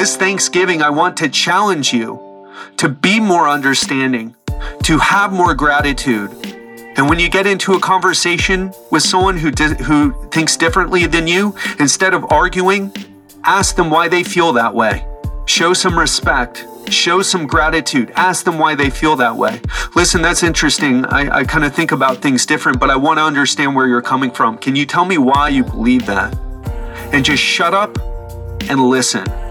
This Thanksgiving, I want to challenge you to be more understanding, to have more gratitude. And when you get into a conversation with someone who, di- who thinks differently than you, instead of arguing, ask them why they feel that way. Show some respect show some gratitude. Ask them why they feel that way. Listen, that's interesting. I, I kind of think about things different, but I want to understand where you're coming from. Can you tell me why you believe that? And just shut up and listen.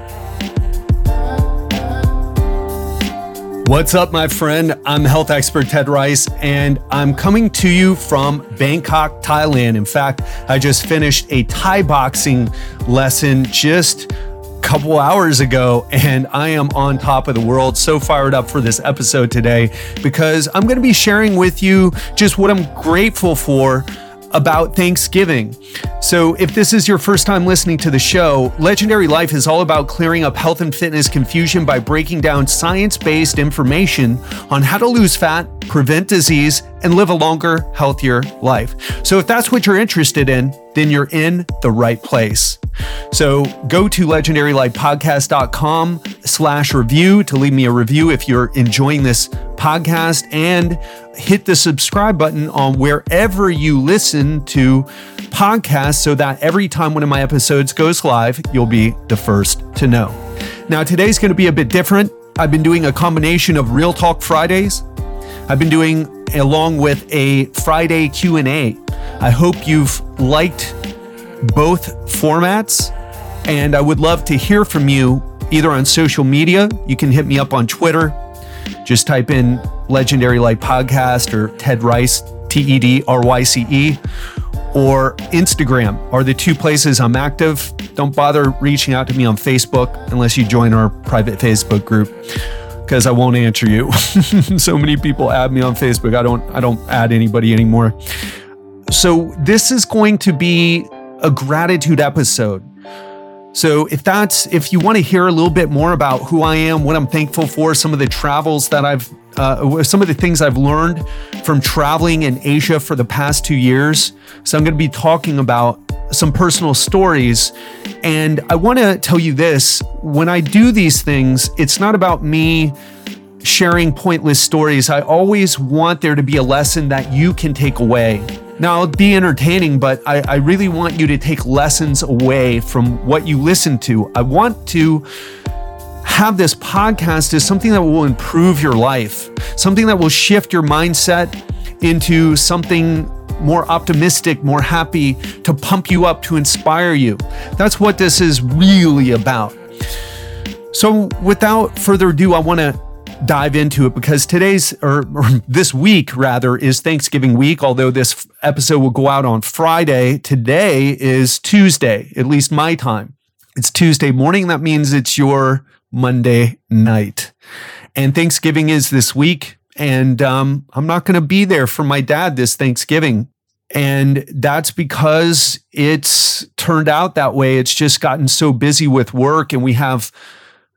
What's up, my friend? I'm health expert Ted Ryce, and I'm coming to you from Bangkok, Thailand. In fact, I just finished a Thai boxing lesson just a couple hours ago, and I am on top of the world. So fired up for this episode today because I'm going to be sharing with you just what I'm grateful for about Thanksgiving. So, if this is your first time listening to the show, Legendary Life is all about clearing up health and fitness confusion by breaking down science based information on how to lose fat, prevent disease, and live a longer, healthier life. So, if that's what you're interested in, then you're in the right place. So go to legendarylifepodcast.com slash review to leave me a review if you're enjoying this podcast and hit the subscribe button on wherever you listen to podcasts so that every time one of my episodes goes live, you'll be the first to know. Now, today's going to be a bit different. I've been doing a combination of Real Talk Fridays. I've been doing along with a Friday Q&A. I hope you've liked both formats. And I would love to hear from you either on social media. You can hit me up on Twitter. Just type in Legendary Life Podcast or Ted Ryce, T E D R Y C E, or Instagram are the two places I'm active. Don't bother reaching out to me on Facebook unless you join our private Facebook group because I won't answer you. so many people add me on Facebook. I don't I don't add anybody anymore. So this is going to be a gratitude episode. So if that's if you want to hear a little bit more about who I am, what I'm thankful for, some of the travels that I've uh, some of the things I've learned from traveling in Asia for the past two years. So I'm going to be talking about some personal stories. And I want to tell you this when I do these things, it's not about me sharing pointless stories. I always want there to be a lesson that you can take away. Now, it'll be entertaining, but I, I really want you to take lessons away from what you listen to. I want to have this podcast as something that will improve your life, something that will shift your mindset into something more optimistic, more happy, to pump you up, to inspire you. That's what this is really about. So, without further ado, I want to dive into it because today's or, or, this week rather is Thanksgiving week. Although this episode will go out on Friday, today is Tuesday, at least my time. It's Tuesday morning. That means it's your Monday night. And Thanksgiving is this week. And um, I'm not going to be there for my dad this Thanksgiving. And that's because it's turned out that way. It's just gotten so busy with work, and we have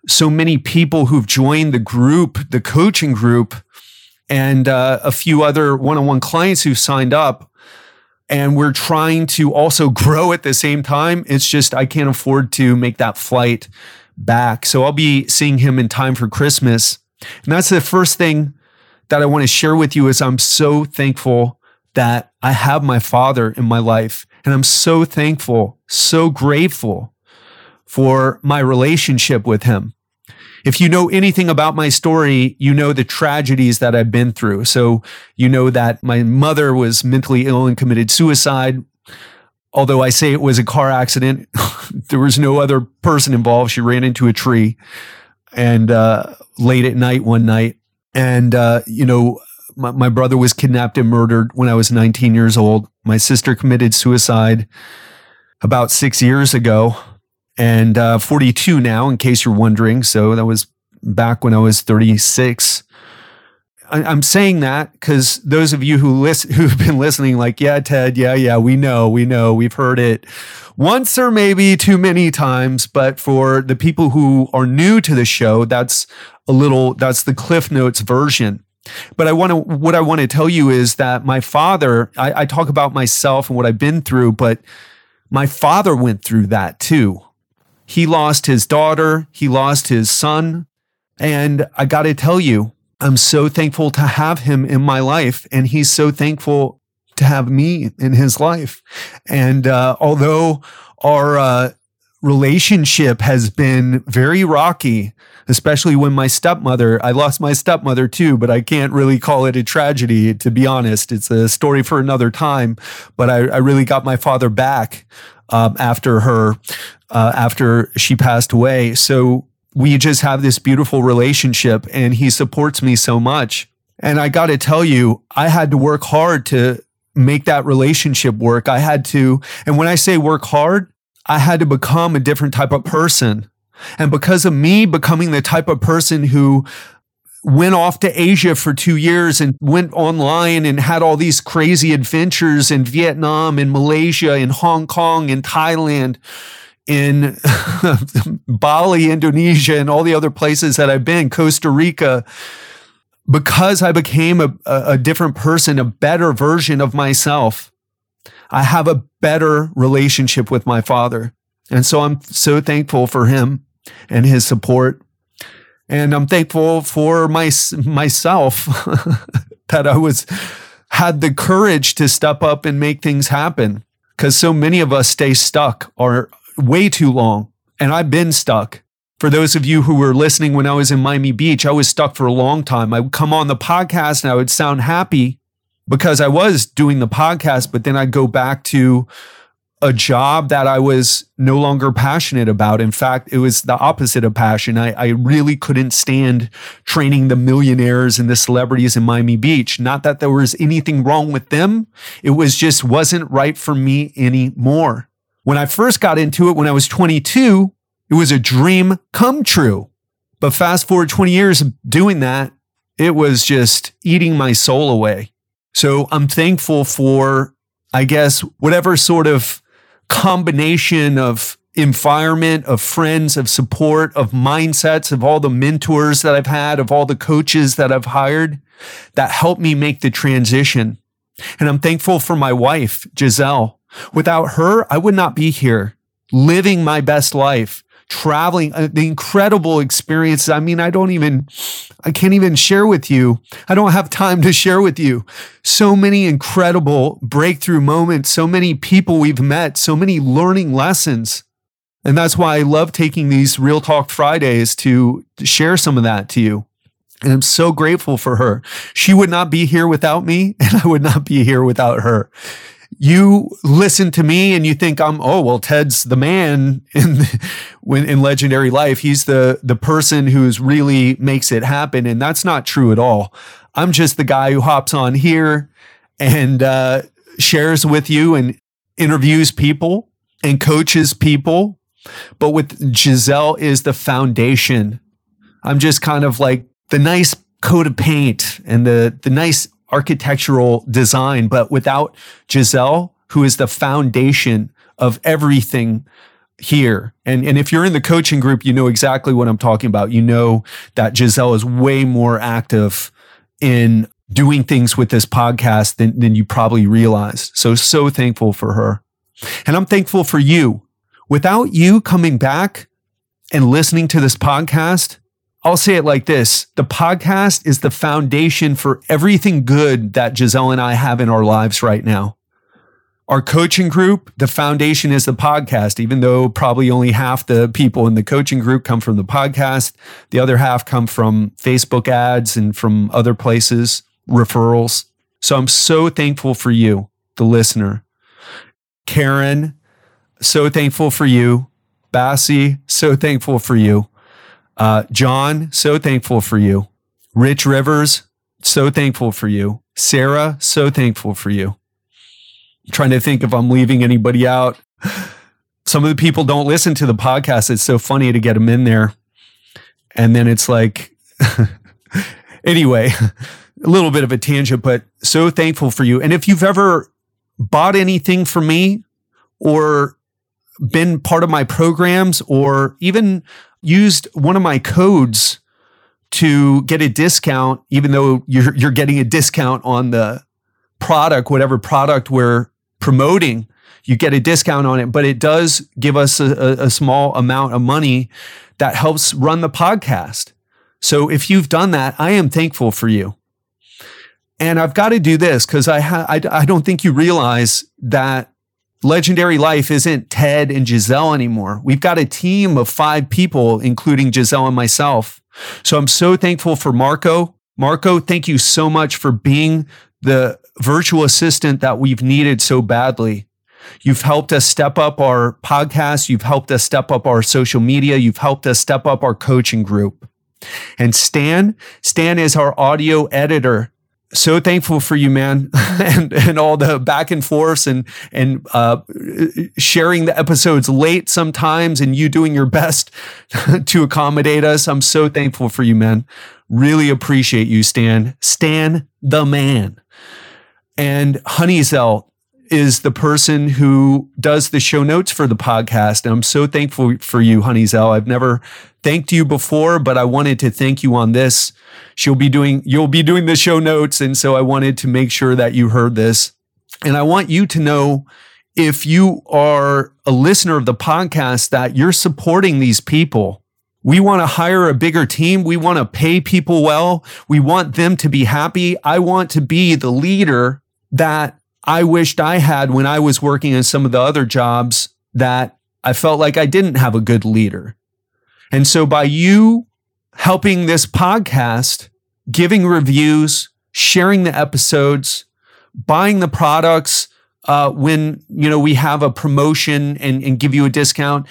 so many people who've joined the group, the coaching group, and uh, a few other one on one clients who've signed up. And we're trying to also grow at the same time. It's just, I can't afford to make that flight back. So I'll be seeing him in time for Christmas. And that's the first thing that I want to share with you is I'm so thankful that I have my father in my life. And I'm so thankful, so grateful for my relationship with him. If you know anything about my story, you know the tragedies that I've been through. So you know that my mother was mentally ill and committed suicide. Although I say it was a car accident, there was no other person involved. She ran into a tree and uh, late at night one night. And, uh, you know, my, my brother was kidnapped and murdered when I was 19 years old. My sister committed suicide about six years ago and uh, 42 now, in case you're wondering. So that was back when I was 36. I, am saying that because those of you who listen, who've been listening, like, yeah, Ted, yeah, yeah, we know, we know, we've heard it once or maybe too many times. But for the people who are new to the show, that's a little, that's the Cliff Notes version. But I want to, what I want to tell you is that my father, I, I talk about myself and what I've been through, but my father went through that too He lost his daughter, he lost his son. And I got to tell you, I'm so thankful to have him in my life. And he's so thankful to have me in his life. And uh, although our uh, relationship has been very rocky, especially when my stepmother, I lost my stepmother too, but I can't really call it a tragedy, to be honest. It's a story for another time. But I, I really got my father back um, after her, uh, after she passed away. So we just have this beautiful relationship and he supports me so much. And I got to tell you, I had to work hard to make that relationship work. I had to, and when I say work hard, I had to become a different type of person. And because of me becoming the type of person who went off to Asia for two years and went online and had all these crazy adventures in Vietnam, in Malaysia, in Hong Kong, in Thailand, in Bali, Indonesia, and all the other places that I've been, Costa Rica, because I became a, a different person, a better version of myself, I have a better relationship with my father. And so I'm so thankful for him and his support. And I'm thankful for my, myself that I was had the courage to step up and make things happen because so many of us stay stuck or way too long. And I've been stuck. For those of you who were listening when I was in Miami Beach, I was stuck for a long time. I would come on the podcast and I would sound happy because I was doing the podcast, but then I'd go back to a job that I was no longer passionate about. In fact, it was the opposite of passion. I, I, really couldn't stand training the millionaires and the celebrities in Miami Beach. Not that there was anything wrong with them. It was just wasn't right for me anymore. When I first got into it when I was 22, it was a dream come true. But fast forward 20 years of doing that, it was just eating my soul away. So I'm thankful for, I guess, whatever sort of combination of environment, of friends, of support, of mindsets, of all the mentors that I've had, of all the coaches that I've hired that helped me make the transition. And I'm thankful for my wife, Giselle. Without her, I would not be here living my best life, traveling, uh, the incredible experiences. I mean, I don't even, I can't even share with you. I don't have time to share with you. So many incredible breakthrough moments, so many people we've met, so many learning lessons. And that's why I love taking these Real Talk Fridays to, to share some of that to you. And I'm so grateful for her. She would not be here without me, and I would not be here without her you listen to me and you think I'm oh well Ted's the man in when in legendary life he's the the person who's really makes it happen and that's not true at all. I'm just the guy who hops on here and uh, shares with you and interviews people and coaches people. But with Giselle is the foundation. I'm just kind of like the nice coat of paint and the the nice architectural design, but without Giselle, who is the foundation of everything here. And, and if you're in the coaching group, you know exactly what I'm talking about. You know that Giselle is way more active in doing things with this podcast than, than you probably realized. So, so thankful for her. And I'm thankful for you. Without you coming back and listening to this podcast, I'll say it like this the podcast is the foundation for everything good that Giselle and I have in our lives right now. Our coaching group, the foundation is the podcast, even though probably only half the people in the coaching group come from the podcast. The other half come from Facebook ads and from other places, referrals. So I'm so thankful for you, the listener. Karen, so thankful for you. Bassie, so thankful for you. Uh, John, so thankful for you. Rich Rivers, so thankful for you. Sarah, so thankful for you. I'm trying to think if I'm leaving anybody out. Some of the people don't listen to the podcast. It's so funny to get them in there. And then it's like, anyway, a little bit of a tangent, but so thankful for you. And if you've ever bought anything from me or been part of my programs or even used one of my codes to get a discount, even though you're you're getting a discount on the product, whatever product we're promoting, you get a discount on it, but it does give us a, a, small amount of money that helps run the podcast. So if you've done that, I am thankful for you. And I've got to do this because I, ha- I, I don't think you realize that Legendary Life isn't Ted and Giselle anymore. We've got a team of five people, including Giselle and myself. So I'm so thankful for Marco. Marco, thank you so much for being the virtual assistant that we've needed so badly. You've helped us step up our podcast. You've helped us step up our social media. You've helped us step up our coaching group. And Stan, Stan is our audio editor so thankful for you, man, and and all the back and forths and and uh, sharing the episodes late sometimes, and you doing your best to accommodate us. I'm so thankful for you, man. Really appreciate you, Stan. Stan the man. And Honeyzell, is the person who does the show notes for the podcast. And I'm so thankful for you, Honeyzell. I've never thanked you before, but I wanted to thank you on this. She'll be doing, you'll be doing the show notes. And so I wanted to make sure that you heard this. And I want you to know if you are a listener of the podcast that you're supporting these people. We want to hire a bigger team. We want to pay people well. We want them to be happy. I want to be the leader that I wished I had when I was working in some of the other jobs that I felt like I didn't have a good leader. And so by you helping this podcast, giving reviews, sharing the episodes, buying the products, uh, when, you know, we have a promotion and, and give you a discount,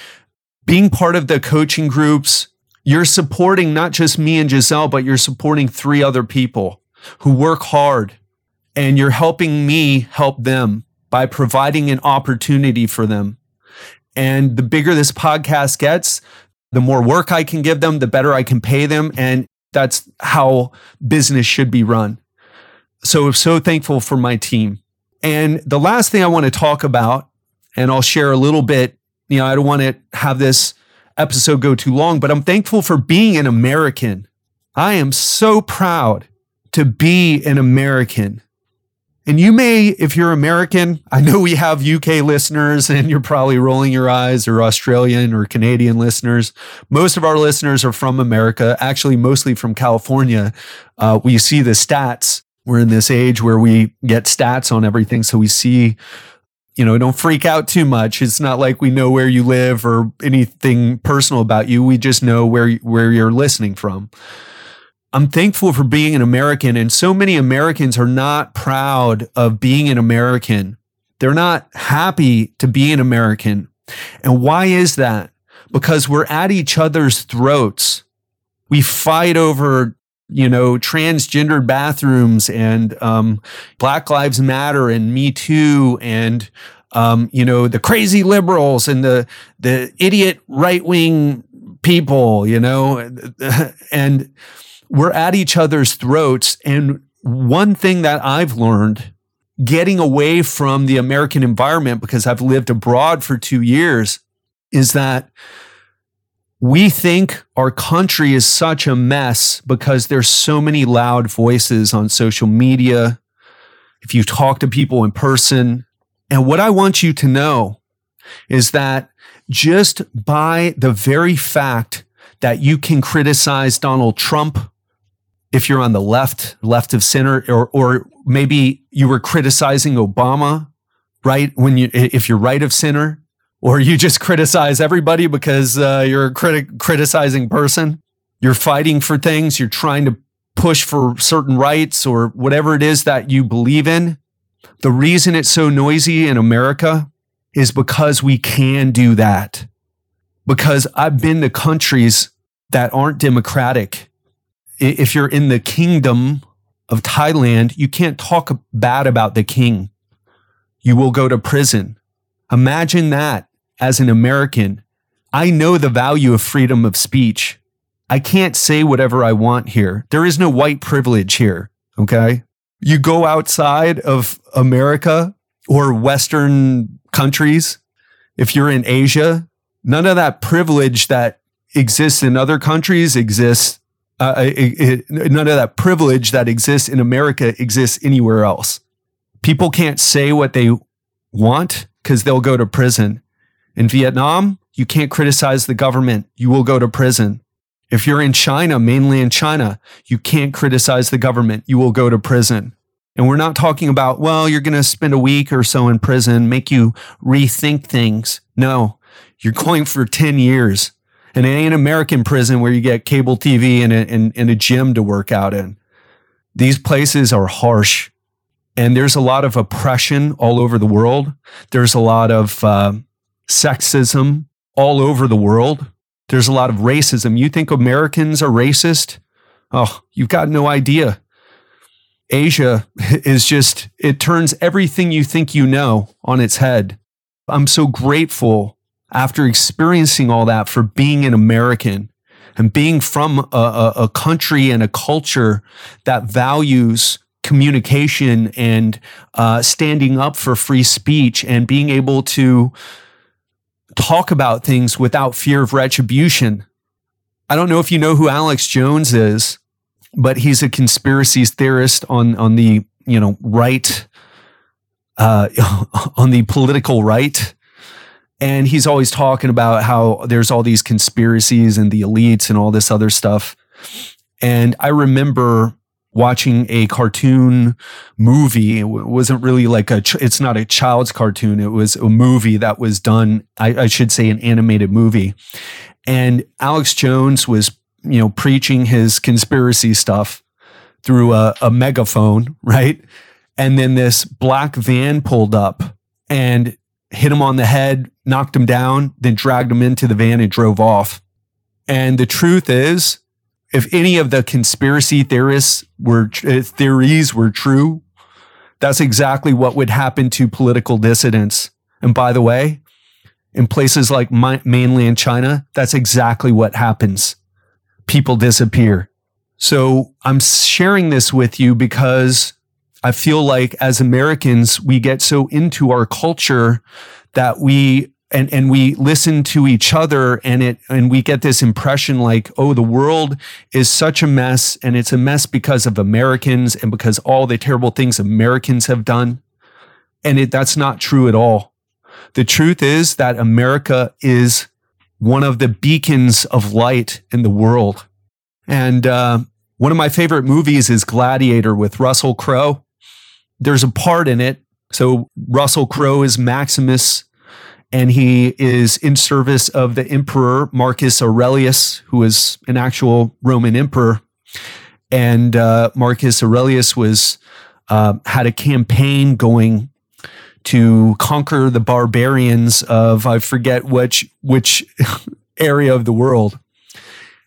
being part of the coaching groups, you're supporting not just me and Giselle, but you're supporting three other people who work hard and you're helping me help them by providing an opportunity for them. And the bigger this podcast gets, the more work I can give them, the better I can pay them. And that's how business should be run. So I'm so thankful for my team. And the last thing I want to talk about, and I'll share a little bit, you know, I don't want to have this episode go too long, but I'm thankful for being an American. I am so proud to be an American. And you may, if you're American, I know we have UK listeners and you're probably rolling your eyes or Australian or Canadian listeners. Most of our listeners are from America, actually, mostly from California. Uh, we see the stats. We're in this age where we get stats on everything. So we see, you know, don't freak out too much. It's not like we know where you live or anything personal about you. We just know where, where you're listening from. I'm thankful for being an American, and so many Americans are not proud of being an American. They're not happy to be an American. And why is that? Because we're at each other's throats. We fight over, you know, transgendered bathrooms and um, Black Lives Matter and Me Too and um, you know the crazy liberals and the the idiot right wing people, you know, and we're at each other's throats. And one thing that I've learned getting away from the American environment because I've lived abroad for two years is that we think our country is such a mess because there's so many loud voices on social media. If you talk to people in person, and what I want you to know is that just by the very fact that you can criticize Donald Trump if you're on the left, left of center, or, or maybe you were criticizing Obama, right? When you, if you're right of center, or you just criticize everybody because uh, you're a critic, criticizing person, you're fighting for things, you're trying to push for certain rights or whatever it is that you believe in. The reason it's so noisy in America is because we can do that. Because I've been to countries that aren't democratic if you're in the kingdom of Thailand, you can't talk bad about the king. You will go to prison. Imagine that as an American. I know the value of freedom of speech. I can't say whatever I want here. There is no white privilege here. Okay. You go outside of America or Western countries. If you're in Asia, none of that privilege that exists in other countries exists uh, it, it, none of that privilege that exists in America exists anywhere else. People can't say what they want because they'll go to prison. In Vietnam, you can't criticize the government. You will go to prison. If you're in China, mainly in China, you can't criticize the government. You will go to prison. And we're not talking about, well, you're going to spend a week or so in prison, make you rethink things. No, you're going for 10 years. And it ain't American prison where you get cable TV and a, and, and a gym to work out in. These places are harsh. And there's a lot of oppression all over the world. There's a lot of uh, sexism all over the world. There's a lot of racism. You think Americans are racist? Oh, you've got no idea. Asia is just, it turns everything you think you know on its head. I'm so grateful after experiencing all that for being an American and being from a, a, a country and a culture that values communication and uh, standing up for free speech and being able to talk about things without fear of retribution. I don't know if you know who Alex Jones is, but he's a conspiracy theorist on on the you know right, uh, on the political right, and he's always talking about how there's all these conspiracies and the elites and all this other stuff. And I remember watching a cartoon movie. It wasn't really like a, it's not a child's cartoon. It was a movie that was done, I, I should say, an animated movie. And Alex Jones was, you know, preaching his conspiracy stuff through a, a megaphone, right? And then this black van pulled up and hit him on the head, knocked him down, then dragged him into the van and drove off. And the truth is, if any of the conspiracy theorists were theories were true, that's exactly what would happen to political dissidents. And by the way, in places like mainland China, that's exactly what happens. People disappear. So I'm sharing this with you because I feel like as Americans, we get so into our culture that we and and we listen to each other and it and we get this impression like oh the world is such a mess and it's a mess because of Americans and because all the terrible things Americans have done. And it that's not true at all. The truth is that America is one of the beacons of light in the world. And uh, one of my favorite movies is Gladiator with Russell Crowe. There's a part in it so Russell Crowe is Maximus and he is in service of the emperor Marcus Aurelius, who is an actual Roman emperor. And uh, Marcus Aurelius was uh, had a campaign going to conquer the barbarians of I forget which which area of the world.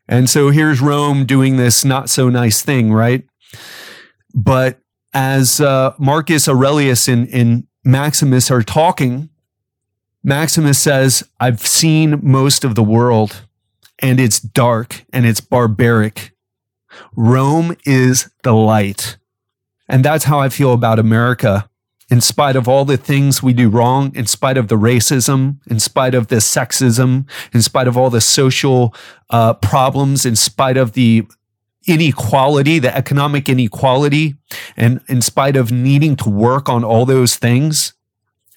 And so here's Rome doing this not so nice thing, right? But as uh, Marcus Aurelius and, and Maximus are talking, Maximus says, I've seen most of the world and it's dark and it's barbaric. Rome is the light. And that's how I feel about America. In spite of all the things we do wrong, in spite of the racism, in spite of the sexism, in spite of all the social uh, problems, in spite of the inequality, the economic inequality, and in spite of needing to work on all those things,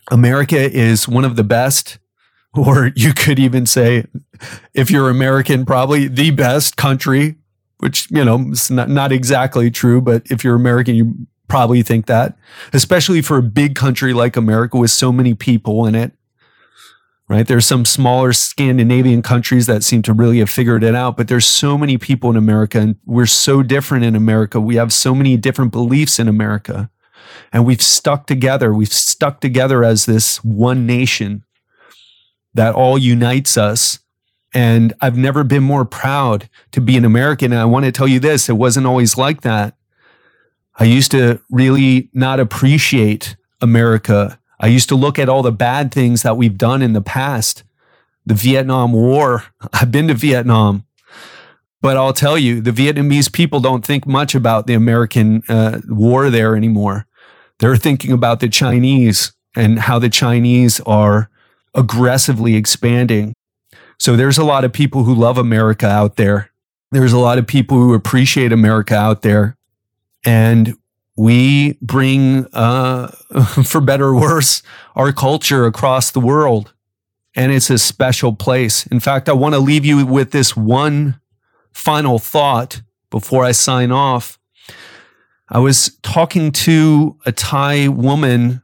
America is one of the best, or you could even say, if you're American, probably the best country, which, you know, is not, not exactly true, but if you're American, you probably think that, especially for a big country like America with so many people in it. Right. There's some smaller Scandinavian countries that seem to really have figured it out, but there's so many people in America and we're so different in America. We have so many different beliefs in America and we've stuck together. We've stuck together as this one nation that all unites us. And I've never been more proud to be an American. And I want to tell you this it wasn't always like that. I used to really not appreciate America. I used to look at all the bad things that we've done in the past. The Vietnam War. I've been to Vietnam. But I'll tell you, the Vietnamese people don't think much about the American uh, war there anymore. They're thinking about the Chinese and how the Chinese are aggressively expanding. So there's a lot of people who love America out there. There's a lot of people who appreciate America out there. And we bring, uh, for better or worse, our culture across the world. And it's a special place. In fact, I want to leave you with this one final thought before I sign off. I was talking to a Thai woman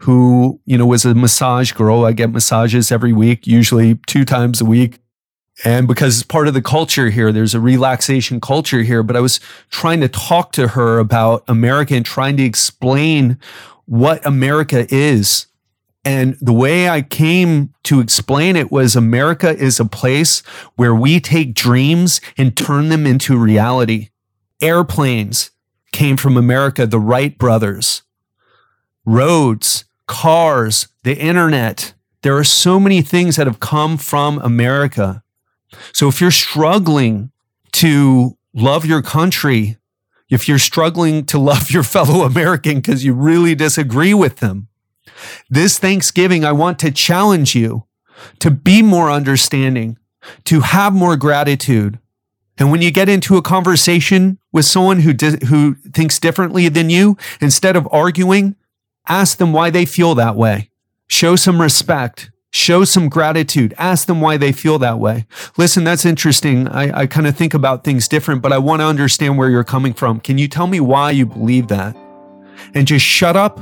who, you know, was a massage girl. I get massages every week, usually two times a week. And because it's part of the culture here, there's a relaxation culture here. But I was trying to talk to her about America and trying to explain what America is. And the way I came to explain it was America is a place where we take dreams and turn them into reality. Airplanes came from America, the Wright brothers. Roads, cars, the internet. There are so many things that have come from America. So if you're struggling to love your country, if you're struggling to love your fellow American because you really disagree with them, this Thanksgiving, I want to challenge you to be more understanding, to have more gratitude. And when you get into a conversation with someone who, di- who thinks differently than you, instead of arguing, ask them why they feel that way. Show some respect. Show some gratitude. Ask them why they feel that way. Listen, that's interesting. I, I kind of think about things different, but I want to understand where you're coming from. Can you tell me why you believe that? And just shut up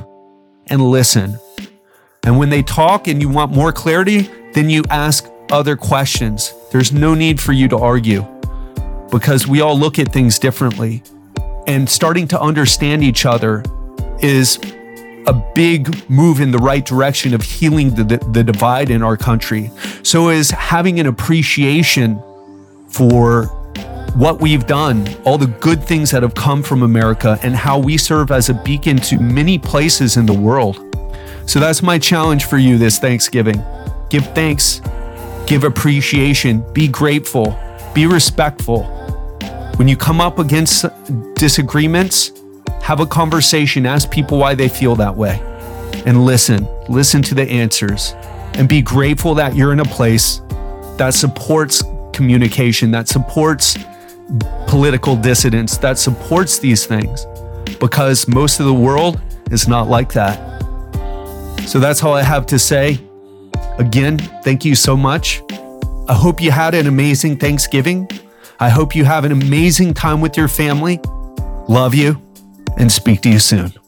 and listen. And when they talk and you want more clarity, then you ask other questions. There's no need for you to argue because we all look at things differently. And starting to understand each other is a big move in the right direction of healing the, the, divide in our country. So is having an appreciation for what we've done, all the good things that have come from America, and how we serve as a beacon to many places in the world. So that's my challenge for you this Thanksgiving. Give thanks, give appreciation, be grateful, be respectful. When you come up against disagreements, have a conversation, ask people why they feel that way, and listen. Listen to the answers and be grateful that you're in a place that supports communication, that supports political dissidence, that supports these things because most of the world is not like that. So that's all I have to say. Again, thank you so much. I hope you had an amazing Thanksgiving. I hope you have an amazing time with your family. Love you and speak to you soon.